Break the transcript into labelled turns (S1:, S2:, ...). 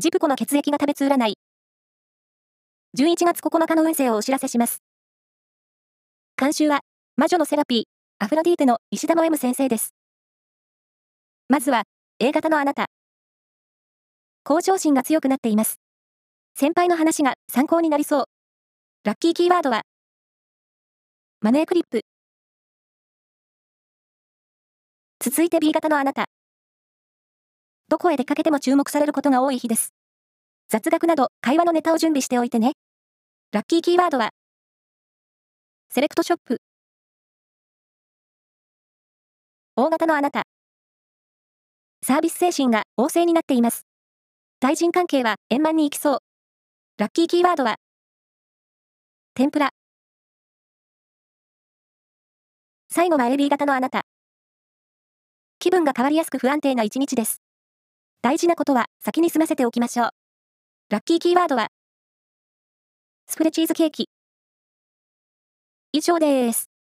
S1: ジプコの血液が食べつ占い。11月9日の運勢をお知らせします。監修は、魔女のセラピー、アフロディーテの石田の M 先生です。まずは、A 型のあなた。向上心が強くなっています。先輩の話が参考になりそう。ラッキーキーワードは、マネークリップ。続いて B 型のあなた。どこへ出かけても注目されることが多い日です。雑学など会話のネタを準備しておいてね。ラッキーキーワードは、セレクトショップ。大型のあなた。サービス精神が旺盛になっています。対人関係は円満にいきそう。ラッキーキーワードは、天ぷら。最後は AB 型のあなた。気分が変わりやすく不安定な一日です。大事なことは先に済ませておきましょう。ラッキーキーワードは、スフレチーズケーキ。以上です。